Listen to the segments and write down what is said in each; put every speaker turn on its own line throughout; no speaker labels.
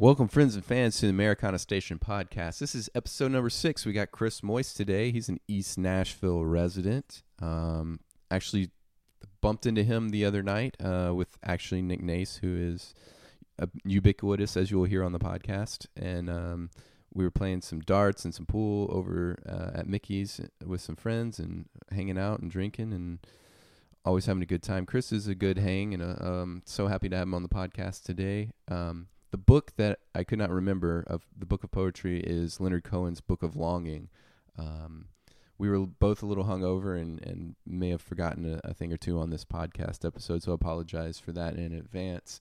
Welcome, friends and fans, to the Americana Station podcast. This is episode number six. We got Chris Moyse today. He's an East Nashville resident. Um, actually, bumped into him the other night uh, with actually Nick Nace, who is uh, ubiquitous, as you will hear on the podcast. And um, we were playing some darts and some pool over uh, at Mickey's with some friends and hanging out and drinking and always having a good time. Chris is a good hang, and uh, um, so happy to have him on the podcast today. Um, the book that I could not remember of the book of poetry is Leonard Cohen's Book of Longing. Um, we were both a little hungover and, and may have forgotten a, a, thing or two on this podcast episode, so I apologize for that in advance.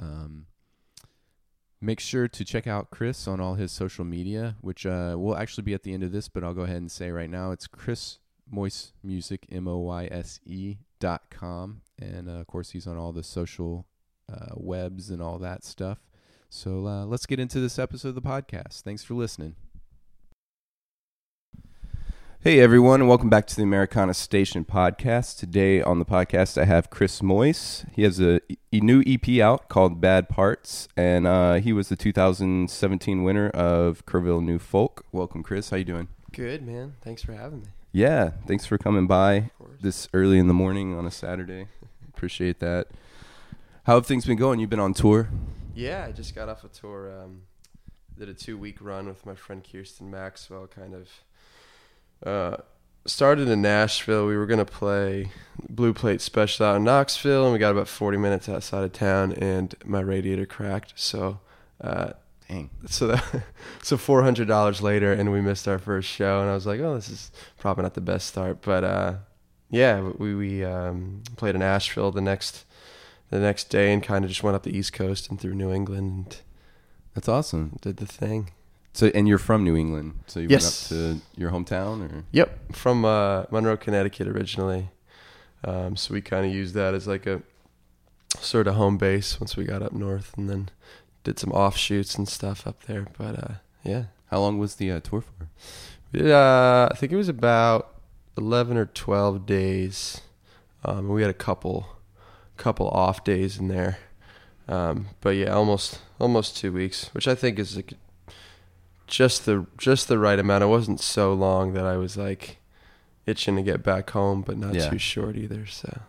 Um, make sure to check out Chris on all his social media, which uh, will actually be at the end of this, but I'll go ahead and say right now it's Chris Moyse Music, M O Y S E dot com. And uh, of course, he's on all the social uh, webs and all that stuff. So uh, let's get into this episode of the podcast. Thanks for listening. Hey everyone, and welcome back to the Americana Station podcast. Today on the podcast, I have Chris Moyse. He has a, a new EP out called Bad Parts, and uh, he was the 2017 winner of Kerrville New Folk. Welcome, Chris. How you doing?
Good, man. Thanks for having me.
Yeah, thanks for coming by this early in the morning on a Saturday. Appreciate that. How have things been going? You've been on tour.
Yeah, I just got off a tour. Um, did a two week run with my friend Kirsten Maxwell. Kind of uh, started in Nashville. We were gonna play Blue Plate Special out in Knoxville, and we got about forty minutes outside of town, and my radiator cracked. So, uh,
dang.
So that so four hundred dollars later, and we missed our first show. And I was like, oh, this is probably not the best start, but uh, yeah, we we um, played in Nashville the next the next day and kind of just went up the East Coast and through New England. And
That's awesome.
Did the thing.
So, and you're from New England, so you
yes.
went up to your hometown, or?
Yep, from uh, Monroe, Connecticut originally. Um, so we kind of used that as like a sort of home base once we got up north, and then did some offshoots and stuff up there. But uh, yeah.
How long was the uh, tour for?
Did, uh, I think it was about eleven or twelve days. Um, we had a couple couple off days in there. Um, but yeah, almost almost two weeks, which I think is like just the just the right amount. It wasn't so long that I was like itching to get back home, but not yeah. too short either. So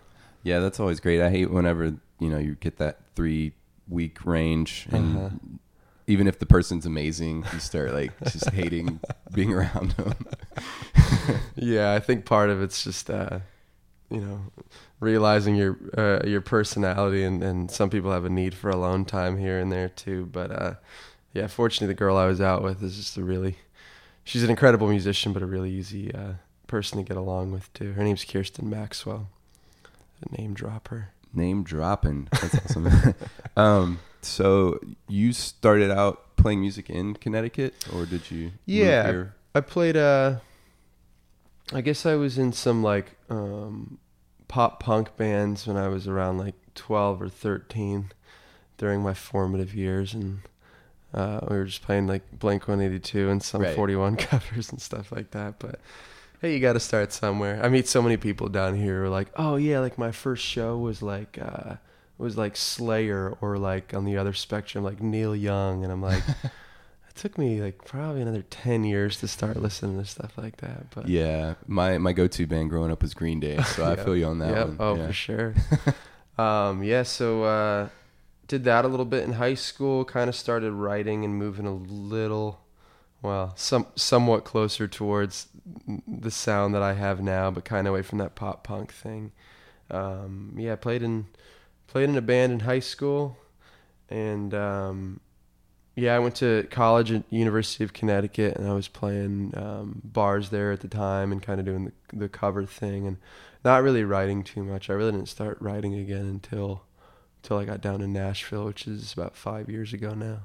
yeah, that's always great. I hate whenever you know you get that three week range, and uh-huh. even if the person's amazing, you start like just hating being around them.
yeah, I think part of it's just uh, you know realizing your uh, your personality and, and some people have a need for alone time here and there too but uh, yeah fortunately the girl i was out with is just a really she's an incredible musician but a really easy uh, person to get along with too. Her name's kirsten maxwell. A name dropper
name dropping. That's awesome. Um, so you started out playing music in connecticut or did you
yeah I, I played uh I guess I was in some like um, pop punk bands when I was around like 12 or 13 during my formative years and uh, we were just playing like Blink 182 and some right. 41 covers and stuff like that but hey you got to start somewhere I meet so many people down here who are like oh yeah like my first show was like uh, was like Slayer or like on the other spectrum like Neil Young and I'm like took me like probably another 10 years to start listening to stuff like that but
yeah my my go-to band growing up was green day so i feel you on that yep. one
oh
yeah.
for sure um, yeah so uh, did that a little bit in high school kind of started writing and moving a little well some somewhat closer towards the sound that i have now but kind of away from that pop punk thing um, yeah played in played in a band in high school and um, yeah, I went to college at University of Connecticut, and I was playing um, bars there at the time, and kind of doing the the cover thing, and not really writing too much. I really didn't start writing again until until I got down to Nashville, which is about five years ago now.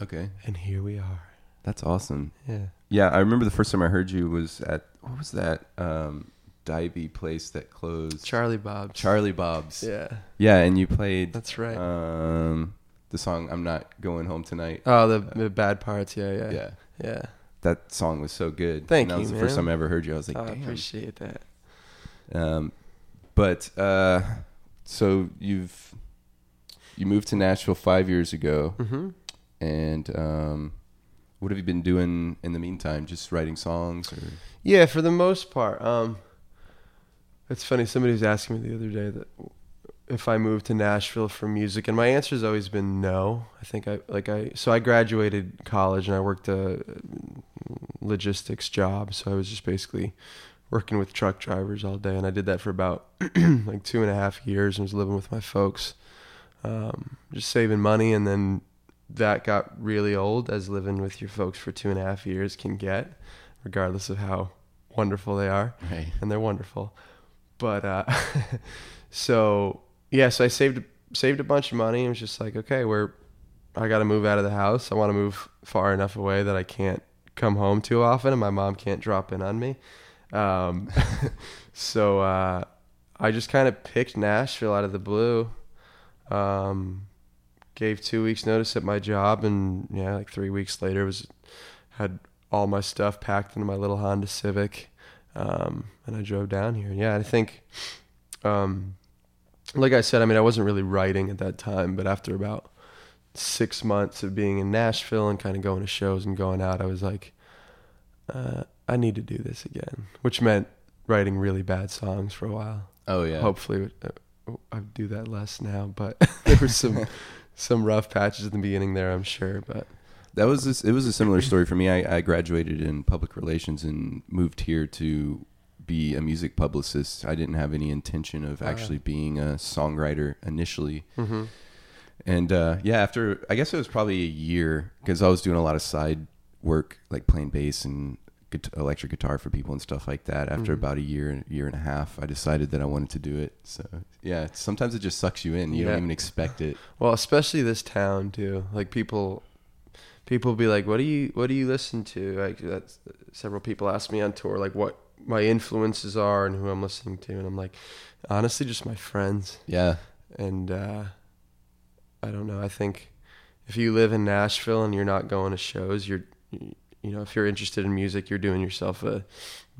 Okay.
And here we are.
That's awesome.
Yeah.
Yeah, I remember the first time I heard you was at what was that um, divey place that closed?
Charlie Bob's.
Charlie Bob's.
Yeah.
Yeah, and you played.
That's right.
Um, the song "I'm Not Going Home Tonight."
Oh, the, the bad parts. Yeah, yeah,
yeah,
yeah.
That song was so good.
Thank
and that
you.
was the
man.
first time I ever heard you. I was like,
oh,
Damn.
I appreciate that.
Um, but uh, so you've you moved to Nashville five years ago,
mm-hmm.
And um, what have you been doing in the meantime? Just writing songs, or
Yeah, for the most part. Um, it's funny. Somebody was asking me the other day that if I moved to Nashville for music, and my answer has always been no. I think I like I so I graduated college and I worked a logistics job, so I was just basically working with truck drivers all day, and I did that for about like two and a half years, and was living with my folks, um, just saving money, and then that got really old, as living with your folks for two and a half years can get, regardless of how wonderful they are
right?
and they're wonderful. But uh, so yeah, so I saved saved a bunch of money and was just like, okay, we're I got to move out of the house. I want to move far enough away that I can't come home too often, and my mom can't drop in on me. Um, so uh, I just kind of picked Nashville out of the blue. Um, gave two weeks notice at my job, and yeah, like three weeks later, was had all my stuff packed into my little Honda Civic, um, and I drove down here. Yeah, I think, um, like I said, I mean, I wasn't really writing at that time, but after about six months of being in Nashville and kind of going to shows and going out, I was like, uh, I need to do this again, which meant writing really bad songs for a while.
Oh yeah.
Hopefully, uh, I do that less now, but there were some some rough patches in the beginning there, I'm sure. But
That was this, it was a similar story for me. I, I graduated in public relations and moved here to be a music publicist. I didn't have any intention of
Ah.
actually being a songwriter initially.
mhm.
And uh, yeah, after I guess it was probably a year because I was doing a lot of side work, like playing bass and guit- electric guitar for people and stuff like that. After
Mhm.
about a year, year and a half, I decided that I wanted to do it. So yeah, sometimes it just sucks you in. You
Yeah.
don't even expect it.
well, especially this town too. Like people, people be like, "What do you What do you listen to?" Like that's several people ask me on tour, like what my influences are and who I'm listening to, and I'm like, honestly, just my friends.
Yeah,
and uh, I don't know. I think if you live in Nashville and you're not going to shows, you're you know if you're interested in music, you're doing yourself a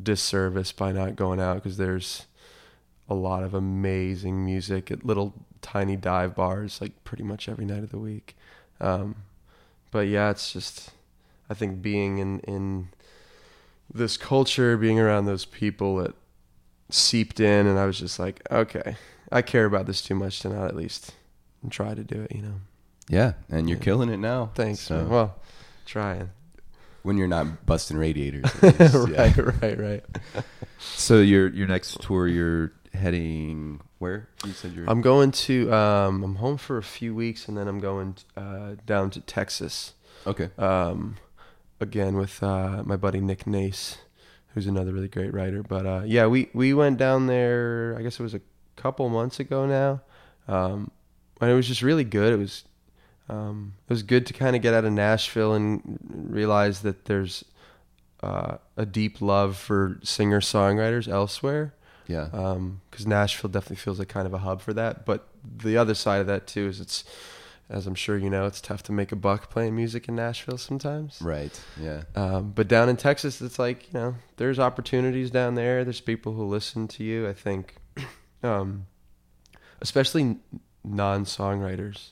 disservice by not going out because there's a lot of amazing music at little tiny dive bars like pretty much every night of the week. Um, but yeah, it's just I think being in in this culture, being around those people that seeped in, and I was just like, okay, I care about this too much to not at least try to do it. You know.
yeah, and you're
Yeah.
killing it now.
Thanks.
So
man. Well, trying.
when you're not busting radiators, at least, yeah.
right, right, right.
So your your next tour, you're heading where? You said you're.
I'm going to. Um, I'm home for a few weeks, and then I'm going uh, down to Texas.
okay.
Um, again with uh, my buddy Nick Nace, who's another really great writer. But uh, yeah, we we went down there. I guess it was a couple months ago now, um, and it was just really good. It was um, it was good to kind of get out of Nashville and realize that there's uh, a deep love for singer songwriters elsewhere
Yeah.
because Nashville definitely feels like kind of a hub for that. But the other side of that too is it's, as I'm sure you know, it's tough to make a buck playing music in Nashville sometimes.
right. Yeah.
Um, but down in Texas, it's like you know, there's opportunities down there. There's people who listen to you. I think, um, especially non-songwriters.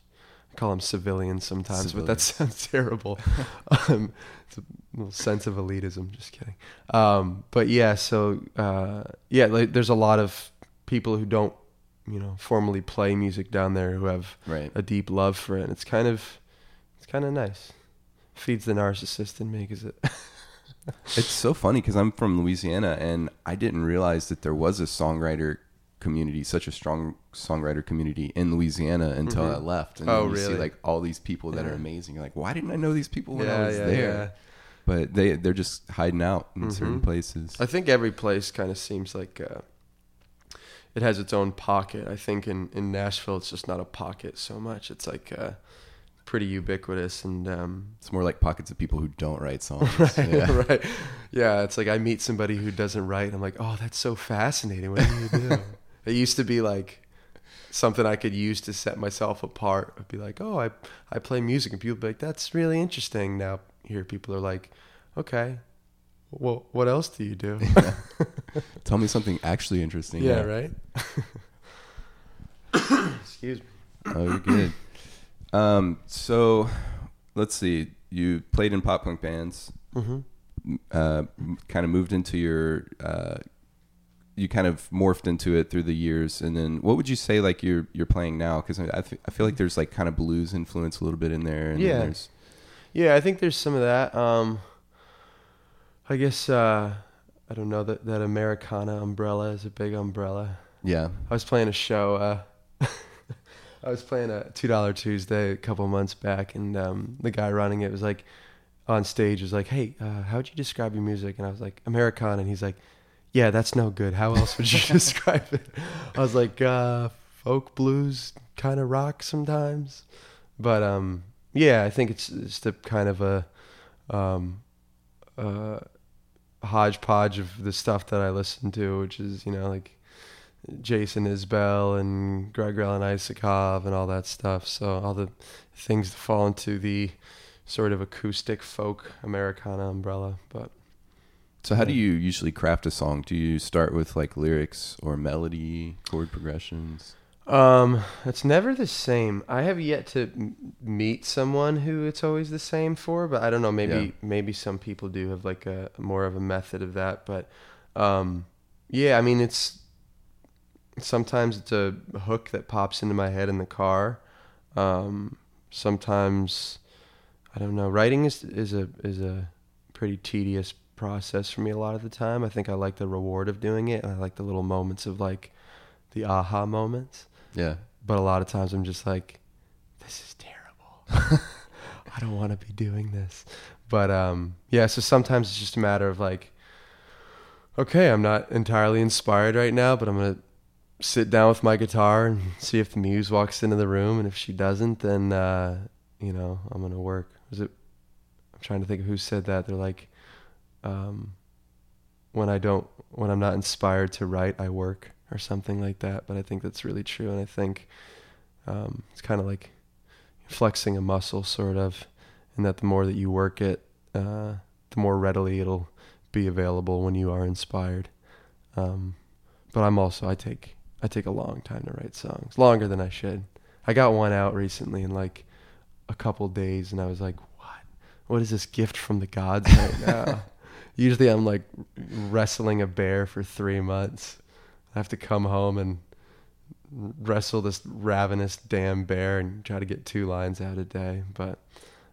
I call them civilians sometimes, but that sounds terrible. um, it's a little sense of elitism. Just kidding. Um, but yeah, so uh, yeah, like, there's a lot of people who don't, you know, formally play music down there who have
Right.
a deep love for it. And it's kind of, it's kind of nice. Feeds the narcissist in me because it.
It's so funny because I'm from Louisiana and I didn't realize that there was a songwriter community, such a strong songwriter community in Louisiana until
Mhm.
I left. And
Oh,
you see like all these people that are amazing. You're like, why didn't I know these people when I was
yeah,
there?
yeah.
But they they're just hiding out in certain
Mhm.
places.
I think every place kind of seems like uh, it has its own pocket. I think in, in Nashville, it's just not a pocket so much. It's like uh, pretty ubiquitous and um,
It's more like pockets of people who don't write songs.
right,
Yeah.
right. Yeah, it's like I meet somebody who doesn't write. I'm like, oh, that's so fascinating. What do you do? it used to be like something I could use to set myself apart. I'd be like, oh, I I play music, and people would be like, that's really interesting. Now here, people are like, okay, well, what else do you do?
Tell me something actually interesting.
yeah, right. Excuse me.
Oh, you're good. Um, so let's see. You played in pop punk bands.
hmm
Uh, kind of moved into your. Uh, you kind of morphed into it through the years, and then what would you say like you're you're playing now? Because I, I fe- I feel like there's like kind of blues influence a little bit in there. And then
Yeah.
there's,
Yeah, I think there's some of that. Um, I guess uh, I don't know that that Americana umbrella is a big umbrella.
yeah.
I was playing a show. Uh, I was playing a two dollar Tuesday a couple months back, and um, the guy running it was like on stage was like, "Hey, uh, how would you describe your music?" And I was like, "Americana," and he's like, "Yeah, that's no good. How else would you describe it?" I was like, uh, "Folk blues, kind of rock sometimes," but um, yeah, I think it's it's the kind of a um, uh, hodgepodge of the stuff that I listen to, which is you know like Jason Isbell and Greg Alan Isakov and all that stuff. So all the things that fall into the sort of acoustic folk Americana umbrella. But
So how do you usually craft a song? Do you start with like lyrics or melody, chord progressions?
Um, it's never the same. I have yet to m- meet someone who it's always the same for, but I don't know. Maybe
Yeah.
maybe some people do have like a more of a method of that. But um, yeah, I mean it's sometimes it's a hook that pops into my head in the car. Um, sometimes I don't know. Writing is is a is a pretty tedious process for me a lot of the time. I think I like the reward of doing it, and I like the little moments of like the aha moments.
Yeah.
But a lot of times I'm just like, this is terrible. I don't want to be doing this. But um, yeah, so sometimes it's just a matter of like, okay, I'm not entirely inspired right now, but I'm gonna sit down with my guitar and see if the muse walks into the room, and if she doesn't, then uh, you know I'm gonna work. Was it? I'm trying to think of who said that. They're like, um, when I don't, when I'm not inspired to write, I work or something like that. But I think that's really true, and I think um, it's kind of like flexing a muscle, sort of, and that the more that you work it, uh, the more readily it'll be available when you are inspired. Um, but I'm also I take I take a long time to write songs, longer than I should. I got one out recently in like a couple days, and I was like, "What? What is this gift from the gods right now?" Usually, I'm like wrestling a bear for three months. I have to come home and wrestle this ravenous damn bear and try to get two lines out a day. But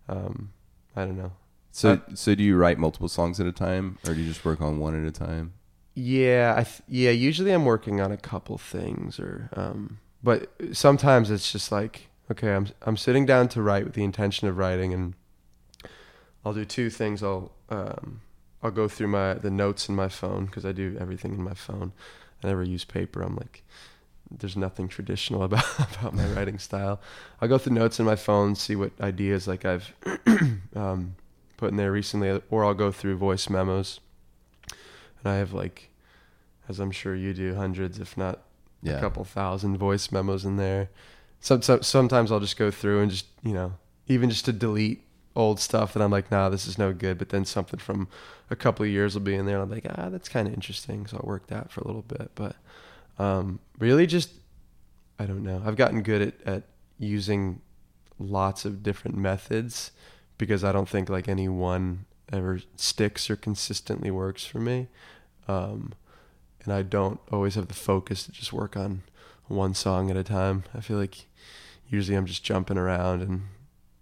um, I don't know.
So
Uh,
so do you write multiple songs at a time, or do you just work on one at a time?
Yeah, I th- yeah. Usually, I'm working on a couple things, or um, but sometimes it's just like, okay, I'm I'm sitting down to write with the intention of writing, and I'll do two things. I'll um, I'll go through my the notes in my phone because I do everything in my phone. I never use paper. I'm like, there's nothing traditional about about my writing style. I'll go through notes in my phone, see what ideas like I've um, put in there recently, or I'll go through voice memos. And I have like, as I'm sure you do, hundreds, if not
Yeah.
a couple thousand voice memos in there. Some, some sometimes I'll just go through and just you know even just to delete old stuff that I'm like, nah, this is no good. But then something from a couple of years will be in there. And I'm like, ah, that's kind of interesting. So I'll work that for a little bit. But um, really, just I don't know. I've gotten good at at using lots of different methods because I don't think like any one ever sticks or consistently works for me. Um, and I don't always have the focus to just work on one song at a time. I feel like usually I'm just jumping around and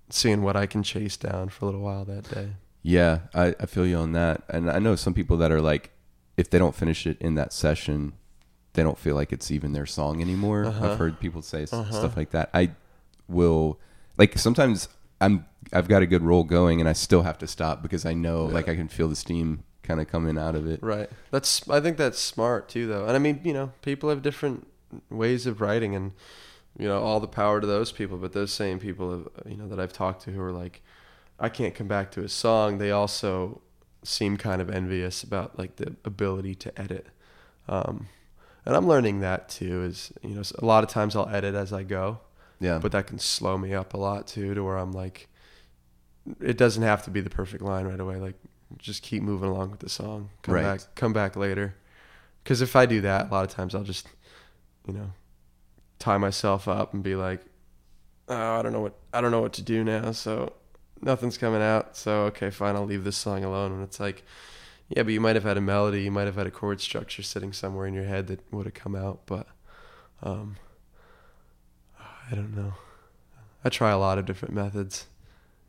seeing what I can chase down for a little while that day.
Yeah, I, I feel you on that. And I know some people that are like, if they don't finish it in that session, they don't feel like it's even their song anymore.
Uh-huh.
I've heard people say
Uh-huh.
stuff like that. I will, like, sometimes I'm, I've got a good roll going and I still have to stop because I know,
Yeah.
like, I can feel the steam kind of coming out of it.
Right. That's I think that's smart too though. And I mean, you know, people have different ways of writing and you know, all the power to those people, but those same people have, you know that I've talked to who are like I can't come back to a song, they also seem kind of envious about like the ability to edit. Um and I'm learning that too is, you know, a lot of times I'll edit as I go,
Yeah.
but that can slow me up a lot too to where I'm like it doesn't have to be the perfect line right away like just keep moving along with the song come
Right.
back come back later because if i do that a lot of times i'll just you know tie myself up and be like oh i don't know what i don't know what to do now so nothing's coming out. So okay, fine, I'll leave this song alone. And it's like, yeah, but you might have had a melody, you might have had a chord structure sitting somewhere in your head that would have come out, but um, I don't know. I try a lot of different methods.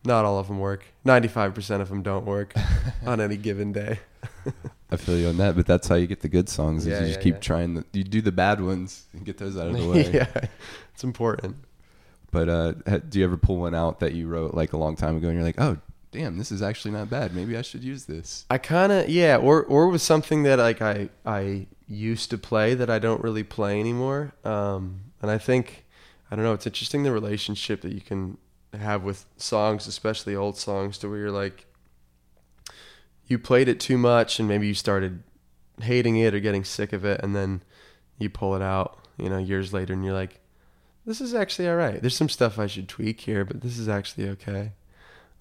Not all of them work. Ninety-five percent of them don't work on any given day.
I feel you on that, but that's how you get the good songs. Is
Yeah,
you just
yeah,
keep
yeah.
trying. The, you do the bad ones and get those out of the way.
yeah, it's important.
But uh, do you ever pull one out that you wrote like a long time ago, and you're like, oh, damn, this is actually not bad. Maybe I should use this.
I kind of yeah, or or was something that like I I used to play that I don't really play anymore. Um, and I think I don't know. It's interesting the relationship that you can have with songs, especially old songs, to where you're like you played it too much, and maybe you started hating it or getting sick of it, and then you pull it out, you know, years later, and you're like, this is actually all right. There's some stuff I should tweak here, but this is actually okay.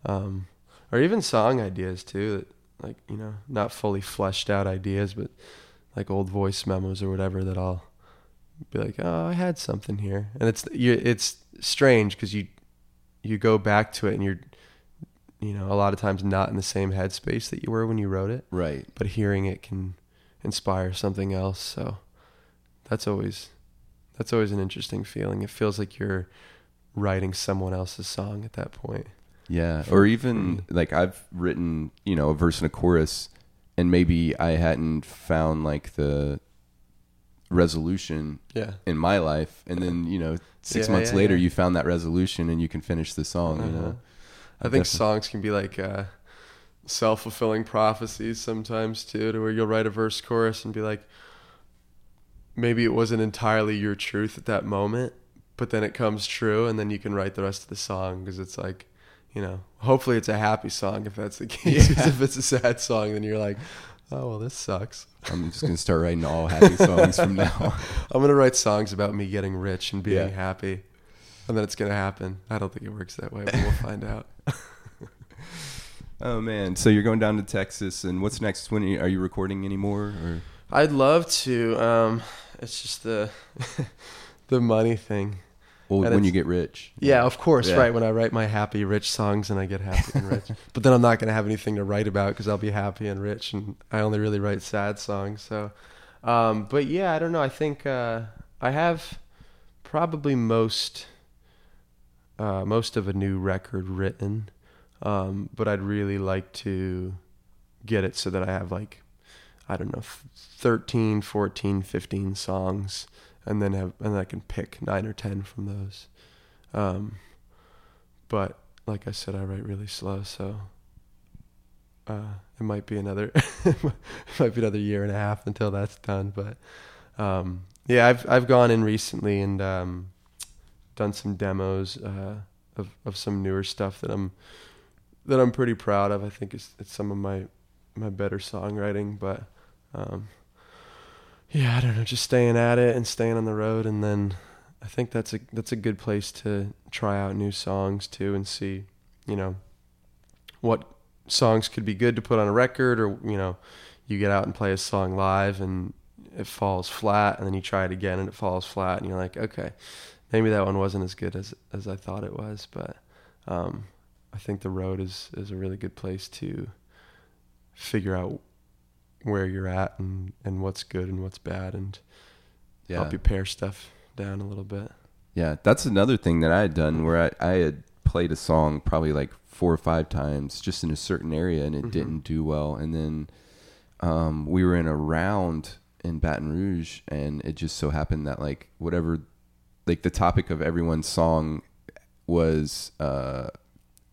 Um, or even song ideas too that like you know not fully fleshed out ideas but like old voice memos or whatever that I'll be like oh I had something here and it's you it's strange because you you go back to it and you're you know a lot of times not in the same headspace that you were when you wrote it
Right.
but hearing it can inspire something else so that's always that's always an interesting feeling it feels like you're writing someone else's song at that point
Yeah. Or even like I've written, you know, a verse and a chorus, and maybe I hadn't found like the resolution
yeah
in my life, and then you know, six
Yeah,
months
yeah,
later, you found that resolution, and you can finish the song. You
Uh-huh.
know.
I think
Definitely.
songs can be like uh, self fulfilling prophecies sometimes too, to where you'll write a verse chorus and be like, maybe it wasn't entirely your truth at that moment, but then it comes true, and then you can write the rest of the song because it's like, you know, hopefully it's a happy song if that's the case.
Yeah.
if it's a sad song, then you're like, oh well, this sucks.
I'm just gonna start writing all happy songs from now.
I'm gonna write songs about me getting rich and being
Yeah.
happy, and then it's gonna happen. I don't think it works that way, but we'll find out.
Oh man! So you're going down to Texas, and what's next? When are you, are you recording anymore? Or
I'd love to. Um, it's just the the money thing.
well,
And
when you get rich?
Yeah, of course,
Yeah.
right. When I write my happy rich songs and I get happy and rich, but then I'm not going to have anything to write about because I'll be happy and rich, and I only really write sad songs. So, um, but yeah, I don't know. I think uh, I have probably most uh, most of a new record written, um, but I'd really like to get it so that I have like I don't know 13, 14, 15 songs and then have and I can pick nine or ten from those. Um, but like I said, I write really slow, so uh, it might be another it might be another year and a half until that's done. But um, yeah, I've I've gone in recently and um, done some demos uh, of of some newer stuff that I'm that I'm pretty proud of. I think it's it's some of my my better songwriting, but um, yeah, I don't know, just staying at it and staying on the road, and then I think that's a that's a good place to try out new songs too and see, you know, what songs could be good to put on a record, or you know, you get out and play a song live and it falls flat, and then you try it again and it falls flat, and you're like, okay, maybe that one wasn't as good as as I thought it was, but um, I think the road is is a really good place to figure out where you're at and, and what's good and what's bad and
Yeah,
help you pare stuff down a little bit.
yeah. That's another thing that I had done where I, I had played a song probably like four or five times just in a certain area, and it
Mhm.
didn't do well. And then um, we were in a round in Baton Rouge, and it just so happened that like whatever, like the topic of everyone's song was uh,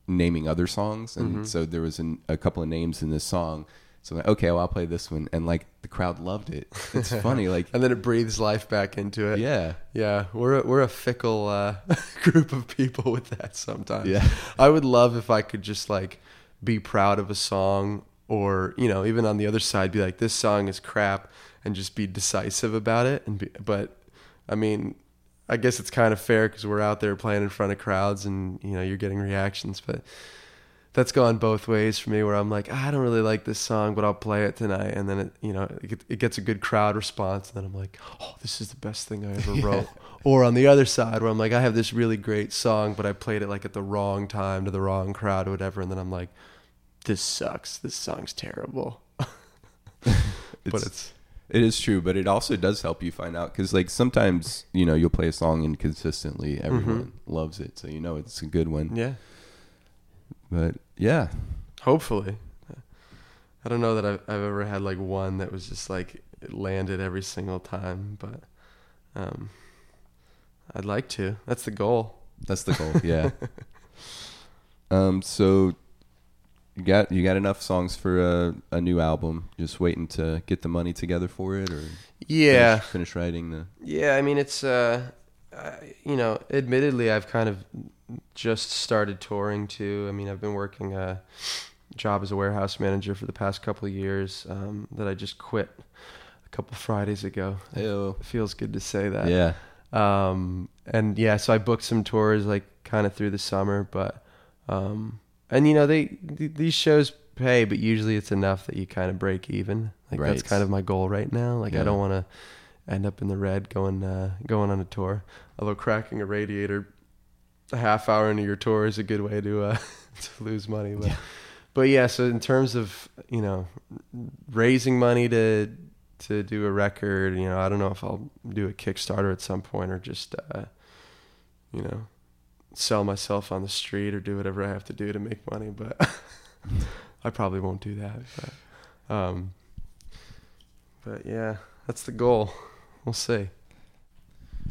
naming other songs, and
Mhm.
so there was an, a couple of names in this song. So I'm like, okay, well, I'll play this one, and like the crowd loved it. It's funny, like
And then it breathes life back into it.
yeah,
Yeah, we're a, we're a fickle uh, group of people with that sometimes.
yeah,
I would love if I could just like be proud of a song or, you know, even on the other side be like this song is crap and just be decisive about it and be, but I mean, I guess it's kind of fair cuz we're out there playing in front of crowds and, you know, you're getting reactions, but that's gone both ways for me where I'm like, "Ah, I don't really like this song, but I'll play it tonight. And then it, you know, it, it gets a good crowd response. And then I'm like, oh, this is the best thing I ever wrote. Or on the other side where I'm like, I have this really great song, but I played it like at the wrong time to the wrong crowd or whatever. And then I'm like, this sucks. This song's terrible. but it's,
It is true, but it also does help you find out because, like, sometimes you know you'll play a song and consistently everyone loves it, so you know it's a good one.
yeah,
But yeah,
hopefully. I don't know that I've, I've ever had like one that was just like it landed every single time, but um, I'd like to. That's the goal.
that's the goal. Yeah. um. So you got you got enough songs for a, a new album? Just waiting to get the money together for it, or
Yeah,
finish, finish writing the.
Yeah, I mean it's uh, I, you know, admittedly I've kind of just started touring too. I mean I've been working a job as a warehouse manager for the past couple of years um, that I just quit a couple Fridays ago.
Ew.
It feels good to say that.
Yeah.
Um, and yeah, so I booked some tours like kind of through the summer, but um, and you know they th- these shows pay, but usually it's enough that you kind of break even. Like that's kind of my goal right now. Like
Yeah.
I don't want to end up in the red going uh, going on a tour. Although cracking a radiator a half hour into your tour is a good way to uh, to lose money. But
Yeah.
but yeah, so in terms of you know raising money to to do a record, you know, I don't know if I'll do a Kickstarter at some point or just uh, you know sell myself on the street or do whatever I have to do to make money. But I probably won't do that. But, um, but yeah, that's the goal. We'll see.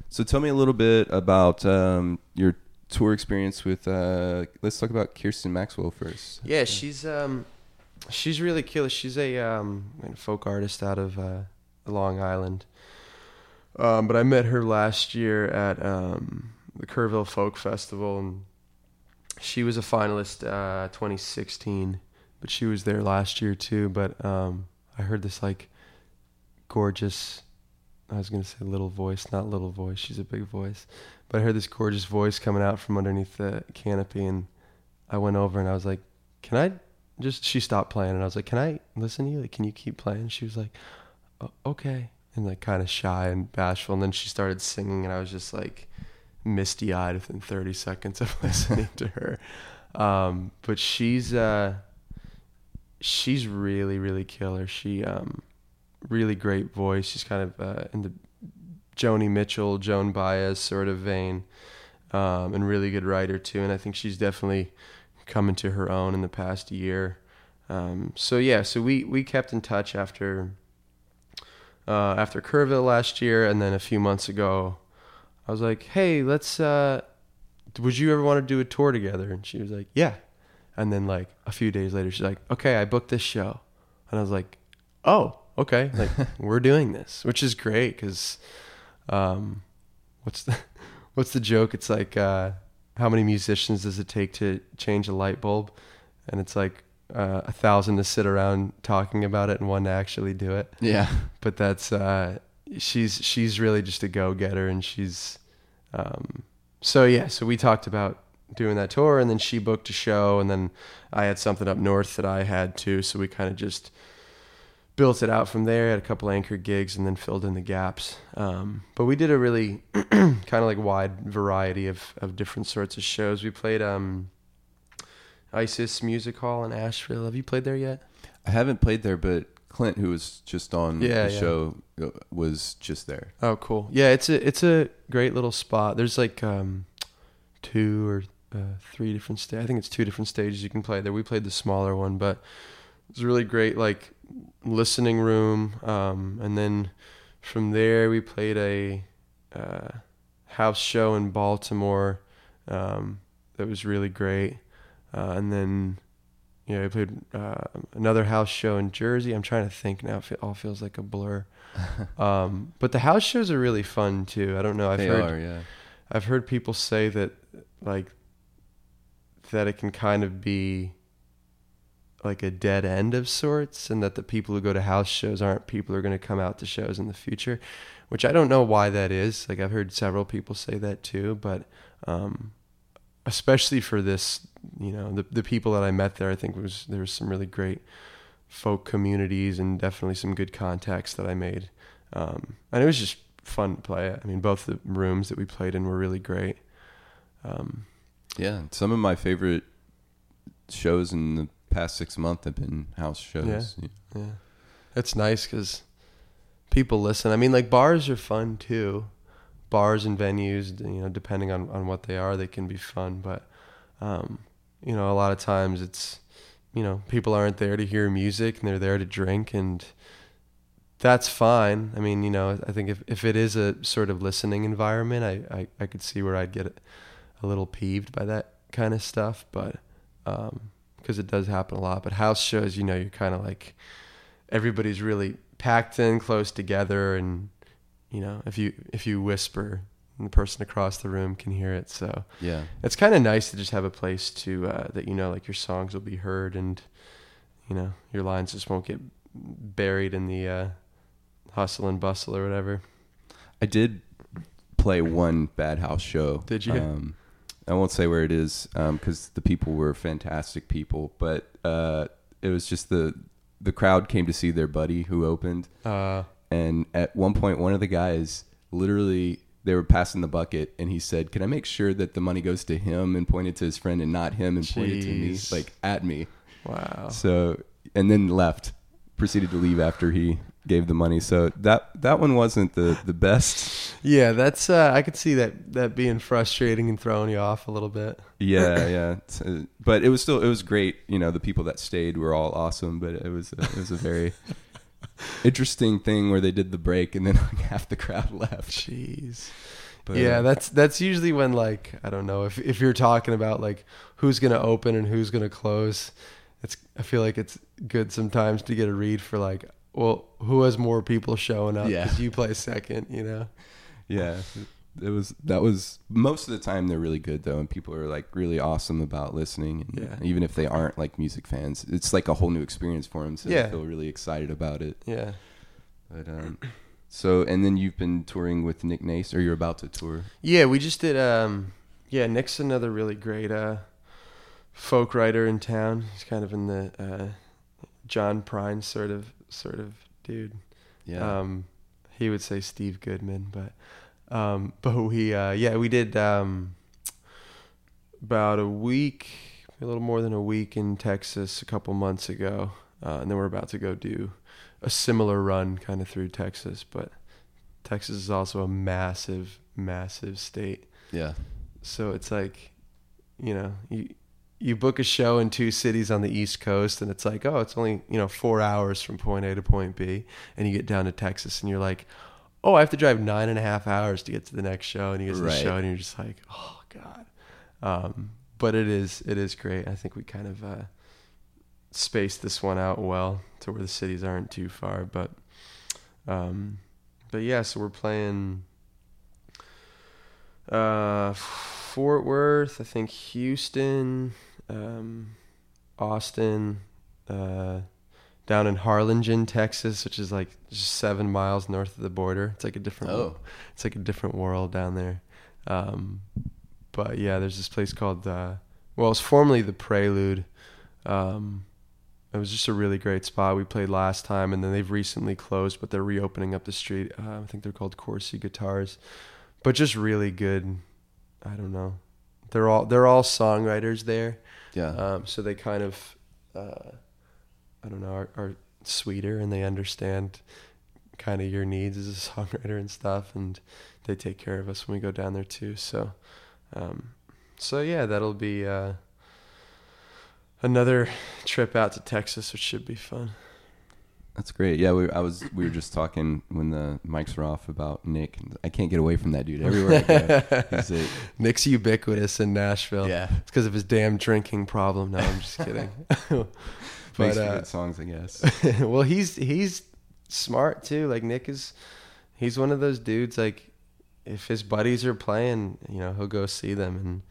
So tell me a little bit about um, your tour experience with. Uh, let's talk about Kirsten Maxwell first.
Yeah, she's um, she's really killer. She's a um, folk artist out of uh, Long Island. Um, but I met her last year at um, the Kerrville Folk Festival, and she was a finalist uh, 2016. But she was there last year too. But um, I heard this like gorgeous. I was gonna say little voice, not little voice. She's a big voice, but I heard this gorgeous voice coming out from underneath the canopy, and I went over and I was like, "Can I just?" She stopped playing, and I was like, "Can I listen to you? Like, can you keep playing?" She was like, "O- "Okay," and like kind of shy and bashful, and then she started singing, and I was just like misty eyed within 30 seconds of listening to her. Um, but she's uh, she's really really killer. She um, really great voice. She's kind of uh, in the Joni Mitchell, Joan Baez sort of vein, um, and really good writer too. And I think she's definitely come into her own in the past year. Um, so yeah, so we we kept in touch after uh, after Kerrville last year, and then a few months ago, I was like, "Hey, let's. Uh, would you ever want to do a tour together?" And she was like, "Yeah." And then like a few days later, she's like, "Okay, I booked this show," and I was like, "Oh, okay, like we're doing this," which is great because, um, what's the what's the joke? It's like, uh, how many musicians does it take to change a light bulb? And it's like uh, a thousand to sit around talking about it and one to actually do it
Yeah.
but that's uh she's she's really just a go-getter and she's um so yeah so we talked about doing that tour and then she booked a show and then I had something up north that I had too. So we kind of just built it out from there had a couple anchor gigs and then filled in the gaps. Um but we did a really kind of like wide variety of of different sorts of shows. We played um Isis Music Hall in Asheville. Have you played there yet?
I haven't played there, but Clint, who was just on
Yeah,
the
yeah.
show, uh, was just there.
Oh, cool. Yeah, it's a it's a great little spot. There's like um, two or uh, three different sta- I think it's two different stages you can play there. We played the smaller one, but it's a really great like listening room. Um, and then from there we played a uh, house show in Baltimore um, that was really great. Uh, and then yeah, we played uh, another house show in Jersey. I'm trying to think now. It all feels like a blur. um, but the house shows are really fun too. I don't know. I've
they
heard
are, yeah.
I've heard people say that like that it can kind of be like a dead end of sorts and that the people who go to house shows aren't people who are going to come out to shows in the future which i don't know why that is like i've heard several people say that too but um especially for this, you know, the the people that I met there, I think was there was some really great folk communities and definitely some good contacts that I made. Um, and it was just fun to play. I mean, both the rooms that we played in were really great. Um,
Yeah, some of my favorite shows in the past six months have been house shows.
yeah, yeah. it's nice because people listen. I mean, like bars are fun too. Bars and venues, you know, depending on, on what they are, they can be fun. But, um, you know, a lot of times it's, you know, people aren't there to hear music and they're there to drink and that's fine. I mean, you know, I think if, if it is a sort of listening environment, I, I, I could see where I'd get a little peeved by that kind of stuff. But, um, because it does happen a lot. But house shows, you know, you're kind of like everybody's really packed in, close together, and you know, if you if you whisper, the person across the room can hear it. So
yeah,
it's kind of nice to just have a place to uh, that you know, like your songs will be heard, and you know, your lines just won't get buried in the uh, hustle and bustle or whatever.
I did play one bad house show.
Did you?
Um, I won't say where it is because the people were fantastic people, but uh, it was just the the crowd came to see their buddy who opened,
Uh,
and at one point, one of the guys literally they were passing the bucket, and he said, "Can I make sure that the money goes to him?" and pointed to his friend, and not him, and pointed to me, like at me.
wow.
So and then left, proceeded to leave after he gave the money. So that that one wasn't the the best.
Yeah, that's uh, I could see that that being frustrating and throwing you off a little bit.
Yeah, yeah. Uh, But it was still it was great. You know, the people that stayed were all awesome. But it was it was a very interesting thing where they did the break and then like half the crowd left.
Jeez.
But,
yeah,
uh,
that's that's usually when like I don't know if if you're talking about like who's gonna open and who's gonna close. It's I feel like it's good sometimes to get a read for like well who has more people showing up
Yeah.
because you play second, you know.
yeah. It was that was most of the time they're really good though, and people are like really awesome about listening. And
Yeah.
even if they aren't like music fans, it's like a whole new experience for them. So
Yeah.
they feel really excited about it.
Yeah.
But um, so and then you've been touring with Nick Nace, or you're about to tour.
Yeah, we just did. Um, yeah, Nick's another really great uh, folk writer in town. He's kind of in the uh, John Prine sort of sort of dude.
Yeah.
Um, he would say Steve Goodman, but um, but we uh, yeah we did um, about a week, a little more than a week in Texas a couple months ago, uh, and then we're about to go do a similar run kind of through Texas, but Texas is also a massive, massive state.
yeah.
So it's like, you know, you you book a show in two cities on the East Coast, and it's like, oh, it's only you know four hours from point A to point B, and you get down to Texas, and you're like, oh, I have to drive nine and a half hours to get to the next show, and you get to the
Right.
show, and you're just like, oh god. Um, but it is it is great. I think we kind of uh, spaced this one out well to where the cities aren't too far, but um, but yeah, so we're playing uh, Fort Worth, I think Houston, um, Austin, uh, down in Harlingen, Texas, which is like just seven miles north of the border. It's like a different,
Oh.
it's like a different world down there. Um, but yeah, there's this place called, uh, well, it's formerly the Prelude. Um, it was just a really great spot. We played last time, and then they've recently closed, but they're reopening up the street. Uh, I think they're called Corsi Guitars, but just really good. I don't know. They're all they're all songwriters there,
Yeah.
um, so they kind of, uh, I don't know, are, are sweeter and they understand kind of your needs as a songwriter and stuff, and they take care of us when we go down there too. So, um, so yeah, that'll be uh, another trip out to Texas, which should be fun.
That's great. Yeah, we, I was. We were just talking when the mics were off about Nick. I can't get away from that dude. Everywhere I go, he's a,
Nick's ubiquitous in Nashville.
yeah.
It's because of his damn drinking problem. No, I'm just kidding.
Makes
but uh,
good songs, I guess.
well, he's he's smart too. Like Nick is, he's one of those dudes. Like if his buddies are playing, you know, he'll go see them, and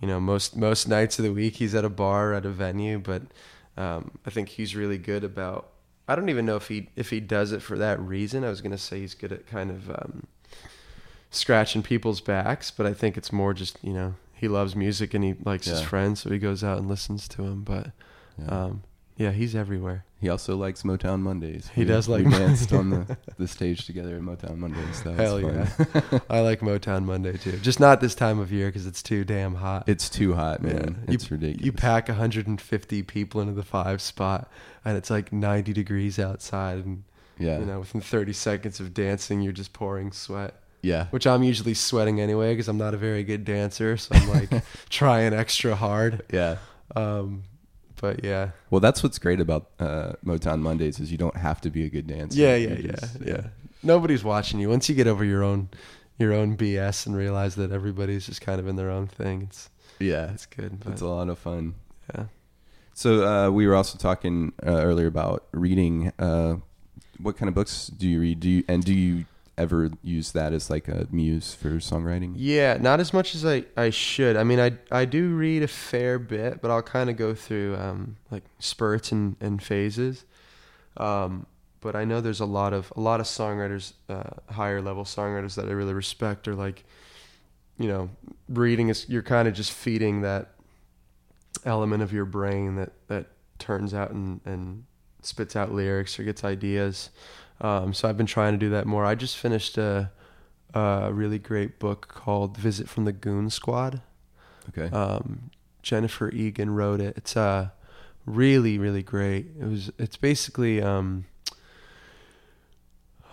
you know, most most nights of the week he's at a bar at a venue. But um, I think he's really good about. I don't even know if he if he does it for that reason. I was gonna say he's good at kind of um, scratching people's backs, but I think it's more just you know he loves music and he likes his friends, so he goes out and listens to him. But
Yeah.
um, yeah, he's everywhere.
he also likes Motown Mondays.
He
We-
does like
we danced on the, the stage together at Motown Mondays. That
Hell
fun.
I like Motown Monday too. Just not this time of year because it's too damn hot.
it's too hot, man.
Yeah.
It's ridiculous.
You pack 150 people into the five spot, and it's like 90 degrees outside, and
yeah,
you know, within 30 seconds of dancing, you're just pouring sweat.
yeah,
Which I'm usually sweating anyway because I'm not a very good dancer, so I'm like trying extra hard.
yeah.
Um, but yeah,
Well, that's what's great about uh, Motown Mondays is you don't have to be a good dancer.
yeah, yeah, yeah,
just-
yeah. Nobody's watching you. Once you get over your own your own BS and realize that everybody's just kind of in their own thing, it's
yeah.
it's good. But
It's a lot of fun.
yeah.
So uh, we were also talking uh, earlier about reading. Uh, what kind of books do you read? Do you and do you ever use that as like a muse for songwriting?
Yeah, not as much as I, I should. I mean, I I do read a fair bit, but I'll kind of go through um, like spurts and, and phases. Um, but I know there's a lot of a lot of songwriters, uh, higher level songwriters that I really respect. Are like, you know, reading is you're kind of just feeding that element of your brain that that turns out and and spits out lyrics or gets ideas. Um, so I've been trying to do that more. I just finished a a really great book called Visit from the Goon Squad.
Okay.
Um, Jennifer Egan wrote it. It's uh, really, really great. It was. It's basically. Um,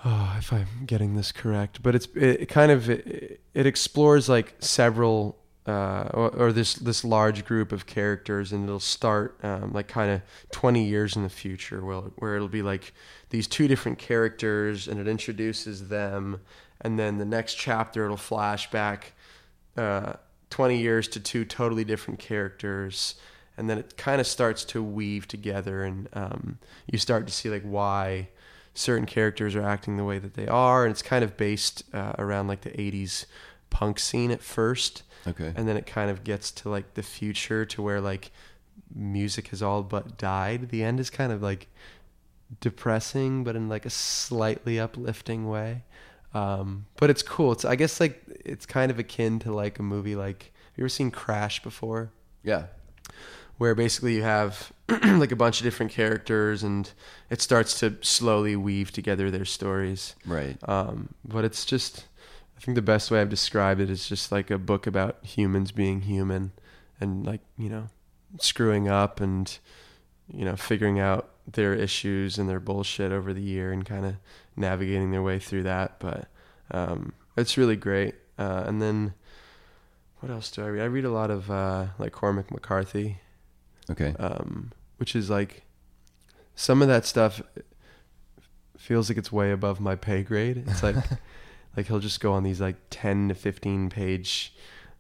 oh, if I'm getting this correct, but it's it, it kind of it, it explores like several uh, or, or this this large group of characters, and it'll start um, like kind of 20 years in the future, where where it'll be like these two different characters, and it introduces them, and then the next chapter it'll flash back. Uh, 20 years to two totally different characters and then it kind of starts to weave together and um, you start to see like why certain characters are acting the way that they are and it's kind of based uh, around like the 80s punk scene at first
okay.
and then it kind of gets to like the future to where like music has all but died the end is kind of like depressing but in like a slightly uplifting way um, but it's cool it's i guess like it's kind of akin to like a movie like have you ever seen crash before
yeah.
where basically you have like a bunch of different characters and it starts to slowly weave together their stories
Right.
um, but it's just, I think the best way I've described it is just like a book about humans being human and like, you know, screwing up and, you know, figuring out their issues and their bullshit over the year and kind of navigating their way through that. But um, it's really great. Uh, and then what else do I read? I read a lot of uh, like Cormac McCarthy
Okay.
um, which is like some of that stuff feels like it's way above my pay grade. It's like like he'll just go on these like ten to fifteen page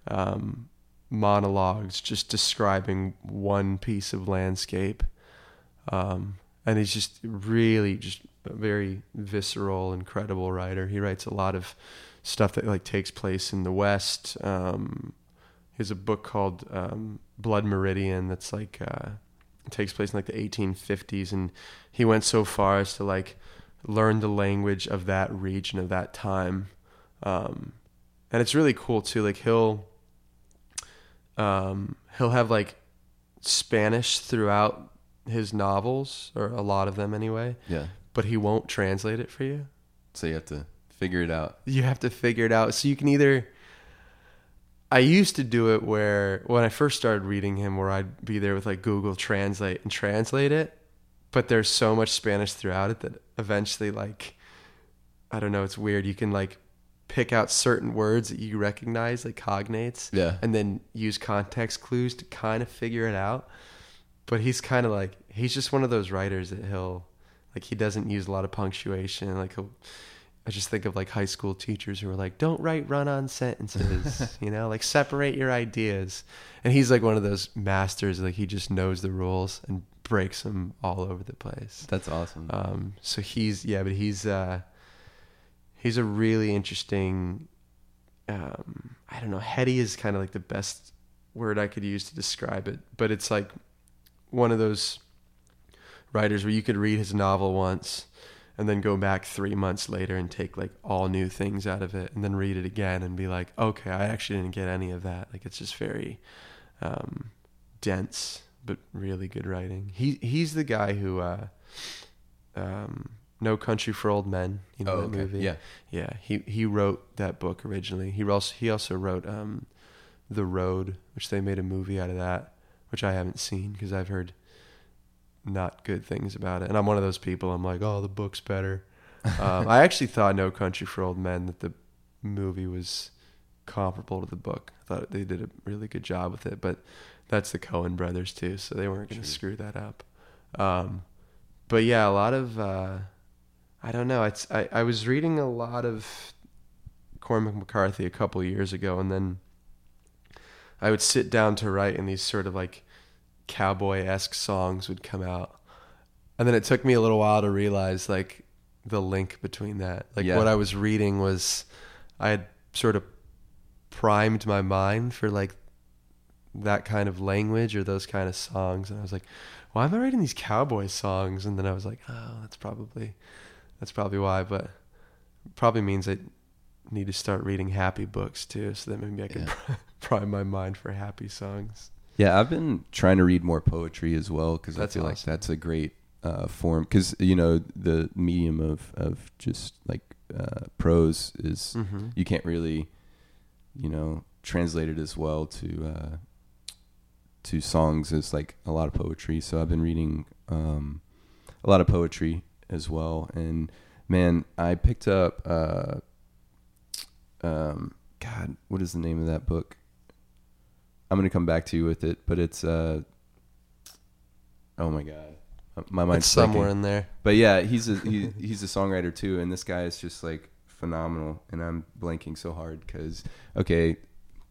um, monologues just describing one piece of landscape, um, and he's just really just a very visceral, incredible writer. He writes a lot of stuff that like takes place in the West. Um, he has a book called um, Blood Meridian that's like uh, takes place in like the 1850s, and he went so far as to like learn the language of that region of that time, um, and it's really cool too. Like he'll um, he'll have like Spanish throughout his novels, or a lot of them anyway,
yeah.
but he won't translate it for you.
So you have to figure it out.
You have to figure it out. So you can either. I used to do it where when I first started reading him, where I'd be there with like Google Translate and translate it, but there's so much Spanish throughout it that eventually, like, I don't know, it's weird. You can like pick out certain words that you recognize, like cognates,
Yeah.
and then use context clues to kind of figure it out. But he's kind of like he's just one of those writers that he'll like he doesn't use a lot of punctuation. Like he'll I just think of like high school teachers who are like, "Don't write run-on sentences," you know, like separate your ideas. And he's like one of those masters. Like he just knows the rules and breaks them all over the place.
That's awesome.
Um, so he's yeah, but he's uh, he's a really interesting. Um, I don't know. Heady is kind of like the best word I could use to describe it, but it's like one of those writers where you could read his novel once and then go back three months later and take like all new things out of it and then read it again and be like okay i actually didn't get any of that like it's just very um, dense but really good writing he he's the guy who uh, um, no country for old men you know
Oh,
that
okay.
movie
Yeah.
yeah he he wrote that book originally he also he also wrote um, the road which they made a movie out of that which i haven't seen because i've heard not good things about it. And i'm one of those people i'm like oh the book's better. Um, i actually thought no country for old men that the movie was comparable to the book. I thought they did a really good job with it but that's the coen brothers too so they weren't going to screw that up. Um, but yeah a lot of uh, i don't know it's I, I was reading a lot of cormac mccarthy a couple years ago and then i would sit down to write in these sort of like cowboy-esque songs would come out. And then it took me a little while to realize like the link between that. Like
Yeah.
what i was reading was i had sort of primed my mind for like that kind of language or those kind of songs. And i was like why am i writing these cowboy songs? And then i was like oh that's probably that's probably why. But probably means i need to start reading happy books too so that maybe i can
Yeah.
prime my mind for happy songs
Yeah, I've been trying to read more poetry as well because I
That's
feel like that's a great uh, form. Because you know the medium of of just like uh, prose is
mm-hmm.
you can't really, you know, translate it as well to uh, to songs as like a lot of poetry. So I've been reading um, a lot of poetry as well, and man, I picked up. Uh, um, God, what is the name of that book? I'm gonna come back to you with it, but it's uh, oh my god, my mind's
it's somewhere in there
But yeah, he's a he, he's a songwriter too, and this guy is just like phenomenal. And I'm blanking so hard because okay,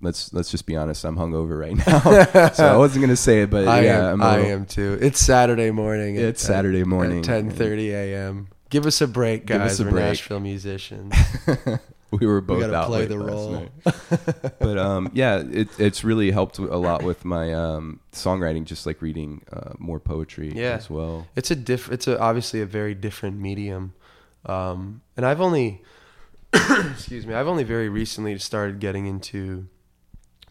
let's let's just be honest, I'm hungover right now, so I wasn't gonna say it, but
I
yeah,
am. I am too. It's Saturday morning.
It's Saturday morning.
At ten thirty a.m. Give us a break,
Give
guys.
us a
We're
break.
Nashville musicians.
we were both
gotta
out
play
late
the
last
role.
night. but um, yeah, it, it's really helped a lot with my um, songwriting, just like reading uh, more poetry
Yeah.
as well.
It's a diff. It's a, obviously a very different medium, um, and I've only, excuse me, I've only very recently started getting into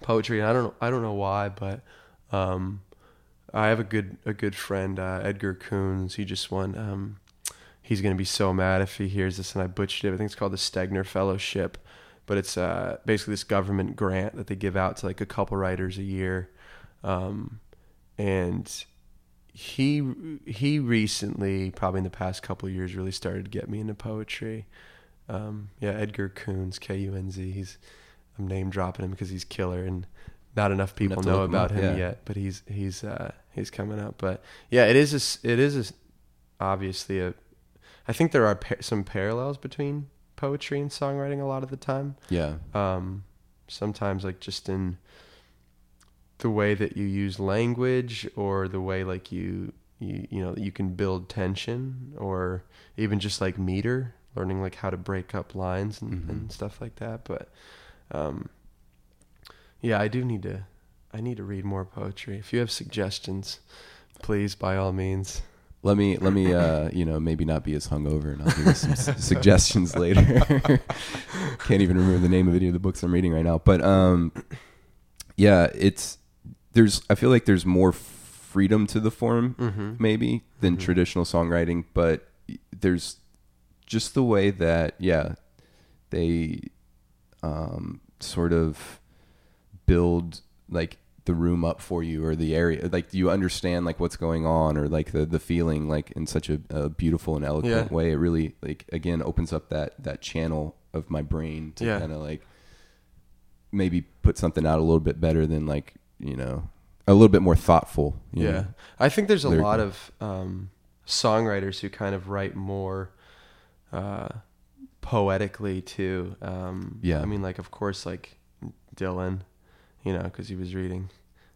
poetry, and I don't, I don't know why, but um, I have a good, a good friend, uh, Edgar Kunz. He just won. Um, he's gonna be so mad if he hears this, and I butchered it. I think it's called the Stegner Fellowship, but it's uh, basically this government grant that they give out to like a couple writers a year, um, and he he recently, probably in the past couple of years, really started to get me into poetry. Um, yeah, Edgar Kunz, K U N Z. He's I'm name dropping him because he's killer, and not enough people know
look him
about
up,
him
yeah.
yet. But he's he's uh, he's coming up. But yeah, it is a it is a obviously a. I think there are pa- some parallels between poetry and songwriting a lot of the time.
Yeah,
um, sometimes like just in the way that you use language or the way like you you you know you can build tension or even just like meter learning like how to break up lines and,
Mhm.
and stuff like that. But um, yeah i do need to i need to read more poetry. If you have suggestions please by all means
let me let me uh, you know maybe not be as hungover, and I'll give you some s- suggestions later. Can't even remember the name of any of the books I'm reading right now, but um, yeah, it's there's I feel like there's more freedom to the form
mm-hmm.
maybe than
Mhm.
traditional songwriting, but there's just the way that yeah they um, sort of build like the room up for you or the area like you understand like what's going on or like the the feeling like in such a, a beautiful and eloquent
Yeah.
way it really like again opens up that that channel of my brain to
Yeah.
kind of like maybe put something out a little bit better than like you know a little bit more thoughtful
Yeah,
know?
I think there's a lot of um, songwriters who kind of write more uh, poetically too. Um,
Yeah.
I mean, like of course, like Dylan, you know, because he was reading,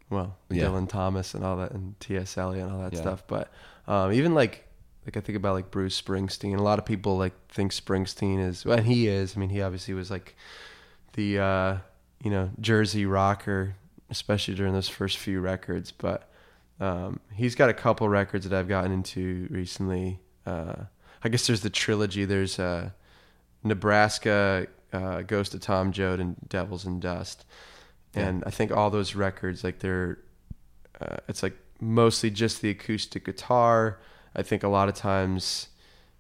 well,
Yeah.
Dylan Thomas and all that, and T.S. Eliot and all that
Yeah.
stuff. But um, even like, like I think about like Bruce Springsteen. A lot of people like think Springsteen is, well, and he is. I mean, he obviously was like the uh, you know Jersey rocker, especially during those first few records. But um, he's got a couple records that I've gotten into recently. Uh, I I guess there's the trilogy. There's uh, Nebraska, uh, Ghost of Tom Joad, and Devils and Dust.
Yeah.
And I think all those records, like they're, uh, it's like mostly just the acoustic guitar. I think a lot of times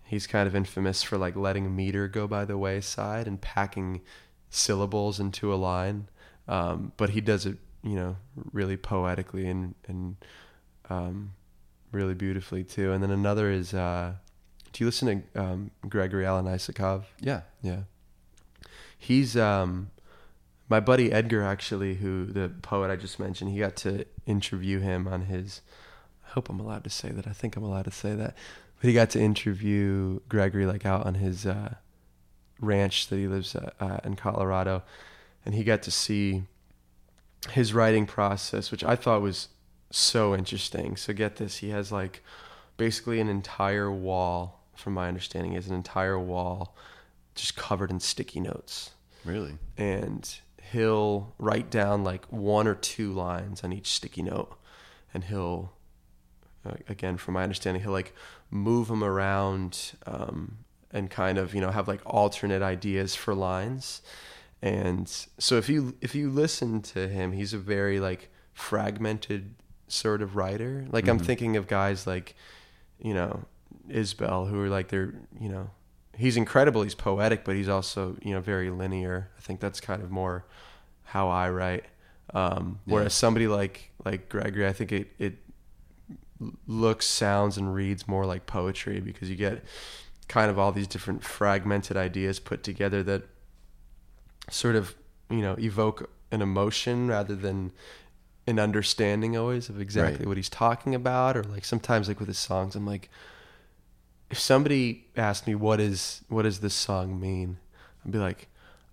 he's kind of infamous for like letting meter go by the wayside and packing syllables into a line. Um, but he does it, you know, really poetically and and um, really beautifully too. And then another is, uh, do you listen to um, Gregory Alan Isakov?
Yeah.
Yeah. He's um my buddy Edgar actually who the poet I just mentioned, he got to interview him on his I hope I'm allowed to say that. I think I'm allowed to say that. But he got to interview Gregory like out on his uh ranch that he lives uh, uh, in Colorado and he got to see his writing process which I thought was so interesting. So get this, he has like basically an entire wall from my understanding is an entire wall just covered in sticky notes
Really?
and he'll write down like one or two lines on each sticky note. And he'll uh, again from my understanding he'll like move them around um, and kind of you know have like alternate ideas for lines. And so if you if you listen to him he's a very like fragmented sort of writer. Like i'm
Mhm.
thinking of guys like you know isbell who are like they're you know he's incredible he's poetic but he's also you know very linear i think that's kind of more how i write um,
Yeah.
whereas somebody like like gregory i think it it looks sounds and reads more like poetry because you get kind of all these different fragmented ideas put together that sort of you know evoke an emotion rather than an understanding always of exactly
Right.
what he's talking about or like sometimes like with his songs i'm like if somebody asked me what is what does this song mean? I'd be like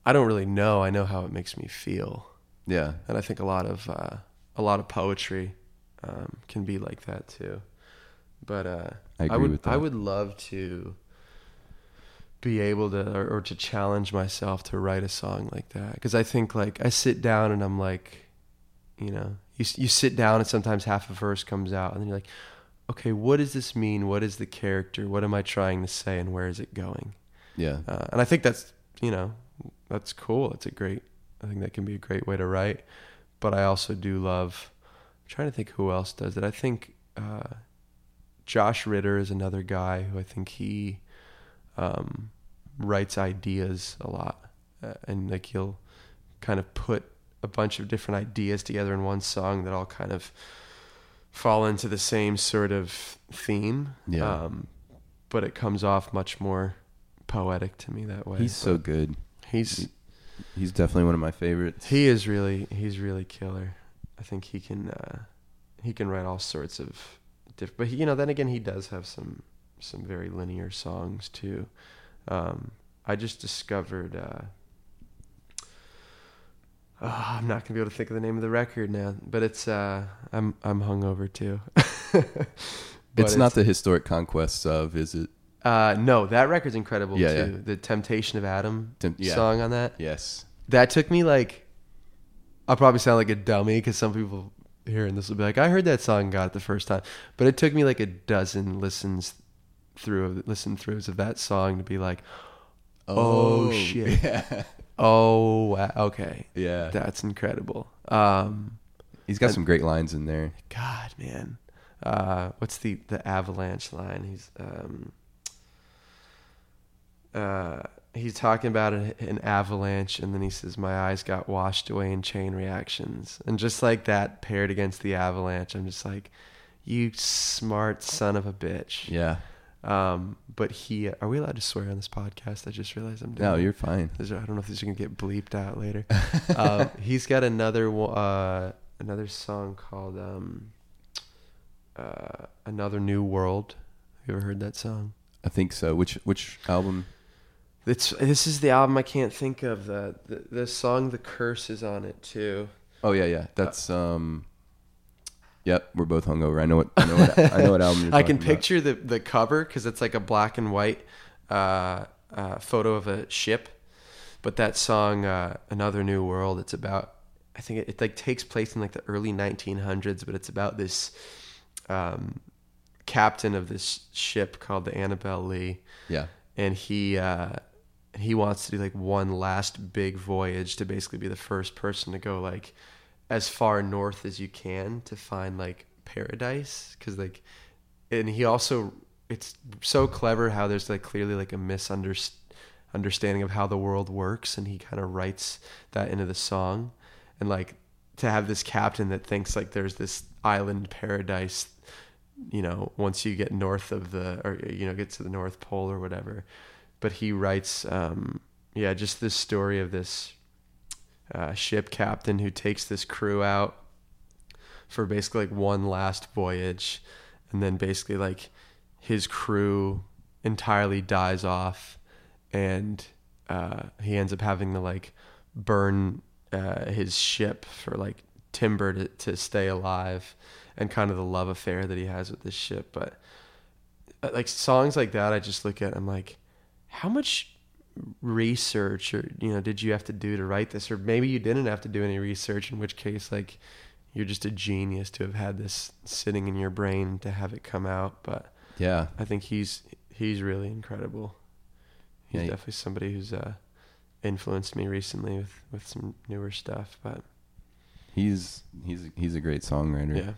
i don't really know. I know how it makes me feel.
Yeah.
and i think a lot of uh, a lot of poetry um, can be like that too. But uh,
I agree
would. I would love to be able to or, or to challenge myself to write a song like that. Because I think like I sit down and I'm like, you know, you you sit down and sometimes half a verse comes out and then you're like, okay, what does this mean? What is the character? What am I trying to say and where is it going?
Yeah.
Uh, and I think that's you know that's cool. It's a great. I think that can be a great way to write. But I also do love. I'm trying to think who else does it. I think uh, Josh Ritter is another guy who I think he um, writes ideas a lot, uh, and like he'll kind of put a bunch of different ideas together in one song that all kind of fall into the same sort of theme.
Yeah.
Um, but it comes off much more poetic to me that way.
He's so good.
he's
He's definitely one of my favorites.
he is really he's really killer. I think he can uh, he can write all sorts of different. But he, you know, then again, he does have some some very linear songs too. Um, I just discovered. Uh, oh, I'm not gonna be able to think of the name of the record now, but it's uh, I'm I'm hungover too.
It's not the historic conquests of, is it?
Uh, no, that record's incredible
Yeah,
too.
yeah.
The Temptation of Adam
yeah.
song on that.
Yes.
That took me like, I'll probably sound like a dummy because some people hearing this will be like, I heard that song, and got it the first time, but it took me like a dozen listens through listen throughs of that song to be like, Oh, shit.
Yeah.
Oh, wow, okay,
Yeah.
that's incredible. Um,
He's got some great lines in there.
God, man, uh, what's the the avalanche line? He's um, uh, he's talking about an, an avalanche, and then he says, "My eyes got washed away in chain reactions," and just like that paired against the avalanche, I'm just like, "You smart son of a bitch."
Yeah.
Um, but he, are we allowed to swear on this podcast? I just realized I'm doing.
No, you're fine.
I don't know if these are gonna get bleeped out later. um, he's got another one- uh, another song called um, uh, "Another New World." Have you ever heard that song?
I think so. Which which album?
It's this is the album I can't think of. The the, the song "The Curse" is on it too.
Oh yeah, yeah. That's um. Yep, we're both hungover. I know what I know what I know what album
I can
talking about.
picture the the cover because it's like a black and white uh, uh, photo of a ship. But that song, uh, "Another New World," it's about. I think it, it like takes place in like the early 1900s, but it's about this um, captain of this ship called the Annabel Lee,
Yeah.
and he uh, he wants to do like one last big voyage to basically be the first person to go like as far north as you can to find like paradise because like and he also it's so clever how there's like clearly like a misunderstanding of how the world works and he kind of writes that into the song. And like to have this captain that thinks like there's this island paradise you know once you get north of the or you know get to the north pole or whatever. But he writes um yeah just this story of this uh, ship captain who takes this crew out for basically like one last voyage. And then basically like his crew entirely dies off. And uh, he ends up having to like burn uh, his ship for like timber to, to stay alive and kind of the love affair that he has with this ship. But uh, like songs like that i just look at i'm like how much research or you know did you have to do to write this or maybe you didn't have to do any research in which case like you're just a genius to have had this sitting in your brain to have it come out but
Yeah.
i think he's he's really incredible he's
Yeah,
definitely somebody who's uh influenced me recently with with some newer stuff but
He's he's he's a great songwriter.
yeah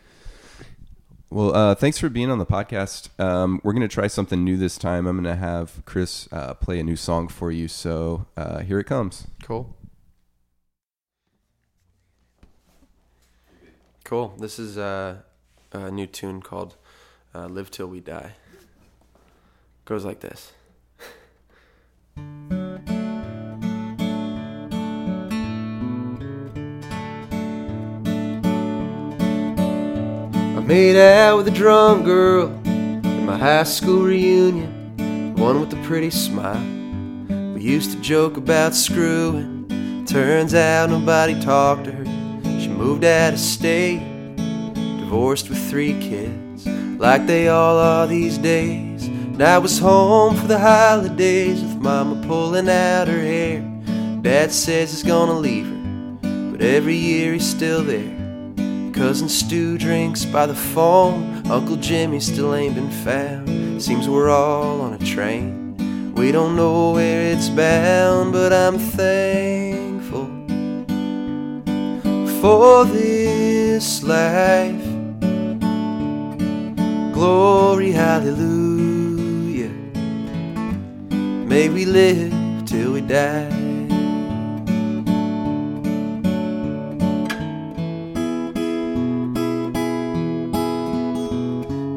Well, uh, thanks for being on the podcast. Um, we're gonna try something new this time. I'm gonna have Chris uh, play a new song for you. So uh, here it comes.
Cool. Cool. This is uh, a new tune called uh, "Live Till We Die." Goes like this. Made out with a drum girl at my high school reunion, one with the pretty smile. We used to joke about screwing. Turns out nobody talked to her. She moved out of state, divorced with three kids, like they all are these days. And I was home for the holidays with mama pulling out her hair. Dad says he's gonna leave her, but every year he's still there. Cousin Stu drinks by the phone. Uncle Jimmy still ain't been found. Seems we're all on a train. We don't know where it's bound, but I'm thankful for this life. Glory, hallelujah. May we live till we die.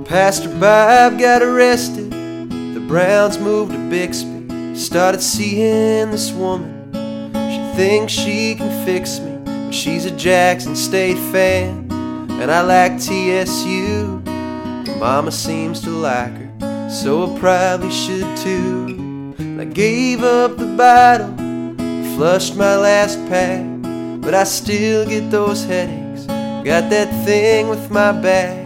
Pastor Bob got arrested. The Browns moved to Bixby. Started seeing this woman. She thinks she can fix me. But she's a Jackson State fan. And I like TSU. But Mama seems to like her. So I probably should too. I gave up the bottle. Flushed my last pack. But I still get those headaches. Got that thing with my back.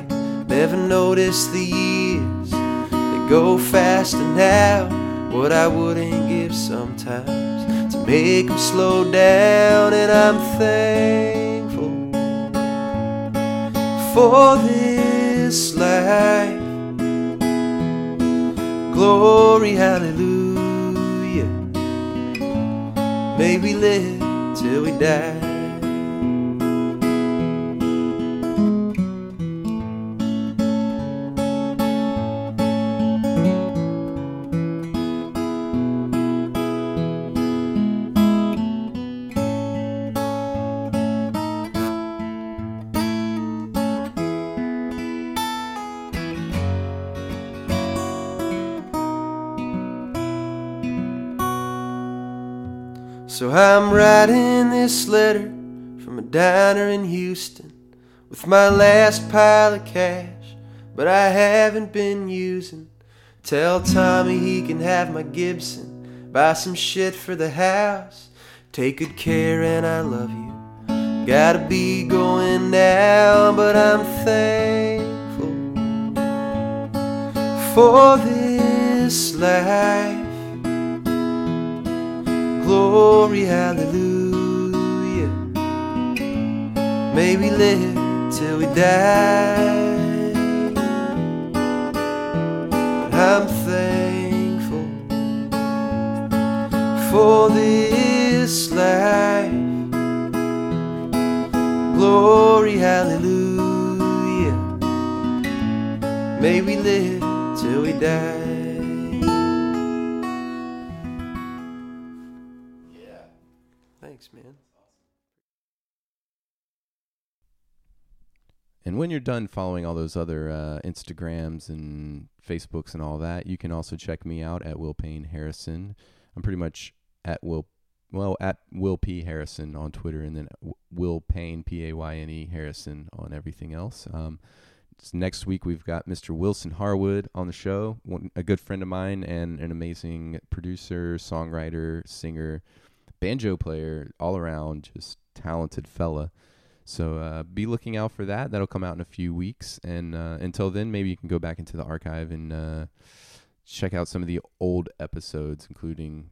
Never noticed the years that go faster now. What I wouldn't give sometimes to make them slow down, and I'm thankful for this life. Glory, hallelujah. May we live till we die. I'm writing this letter from a diner in Houston with my last pile of cash, but I haven't been using. Tell Tommy he can have my Gibson, buy some shit for the house. Take good care and I love you. Gotta be going now, but I'm thankful for this life. Glory, hallelujah. May we live till we die. I'm thankful for this life. Glory, hallelujah. May we live till we die.
You're done following all those other uh, Instagrams and Facebooks and all that, you can also check me out at Will Payne Harrison. I'm pretty much at Will, well, at Will P Harrison on Twitter, and then Will Payne P A Y N E Harrison on everything else. Um, next week we've got Mr. Wilson Harwood on the show, one, a good friend of mine and an amazing producer, songwriter, singer, banjo player, all around just talented fella. So uh, be looking out for that. That'll come out in a few weeks. And uh, until then, maybe you can go back into the archive and uh, check out some of the old episodes, including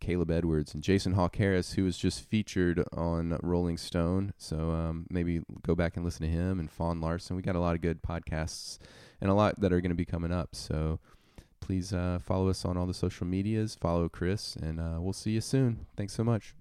Caleb Edwards and Jason Hawk Harris, who was just featured on Rolling Stone. So um, maybe go back and listen to him and Fawn Larson. We got a lot of good podcasts and a lot that are going to be coming up. So please uh, follow us on all the social medias. Follow Chris, and uh, we'll see you soon. Thanks so much.